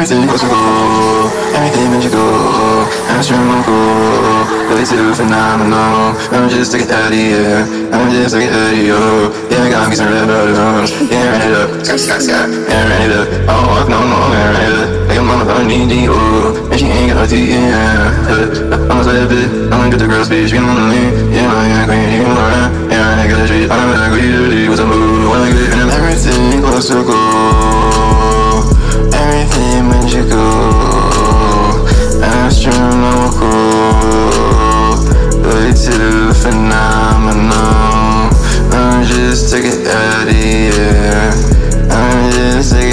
Everything was cool, everything magical, astronomical, way too phenomenal. I'm just like Eddie, yeah. I'm just like Eddie, yo. Yeah, I got me some red bottoms. Yeah, ran it up, sky, sky, sky. Yeah, ran it up. I don't walk no more, yeah, ran it up. Like a mama, I need the ooh, and she ain't got no teeth, yeah. I'm a slave bitch, I'm gonna get the girl speech, know what I mean? Yeah, I ain't queen, know what I mean? Yeah, I ain't got the street, I'm like, we usually was a move, when I get in everything was so cool. Phenomenal. I'm just take it out of here. I'm just take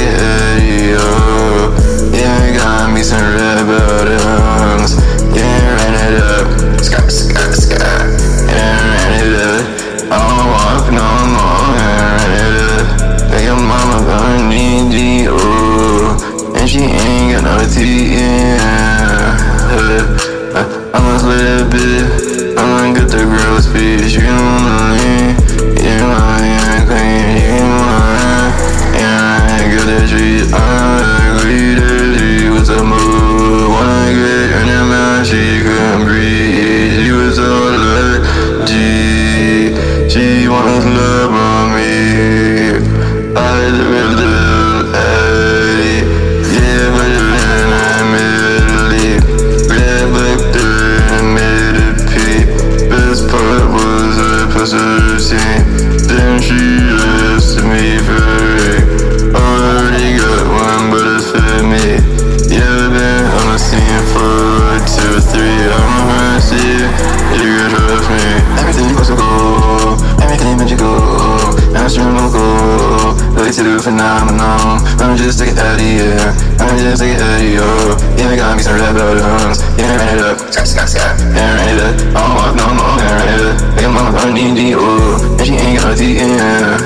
Astronomical. Way too phenomenal. I'm just like Eddie, yeah. I'm just like Eddie, yo. Yeah, got me some red bottoms. Yeah, ran it up. Sky, sky, sky. Yeah, ran it up. I don't walk no more. Yeah, ran it up. Like a mama, I need ooh. And she ain't got no teeth, yeah.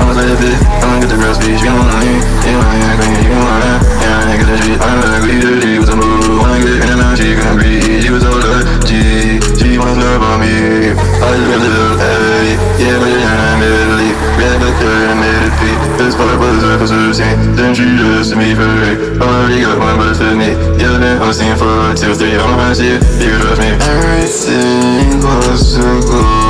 I'm a little bit. I'm gonna get the girl speech. You know what I mean? You know I ain't clean. You know what I mean? Yeah, I ain't got the. I'm like, we do, she was a move. I get in and out, she couldn't. She was so G. She wants love on me. I live scene. Then she asked me for it. Already got one, but it fit me. Yeah, then I'm seeing for two, three. I'm gonna see you. You trust me. Everything was cool.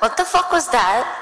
What the fuck was that?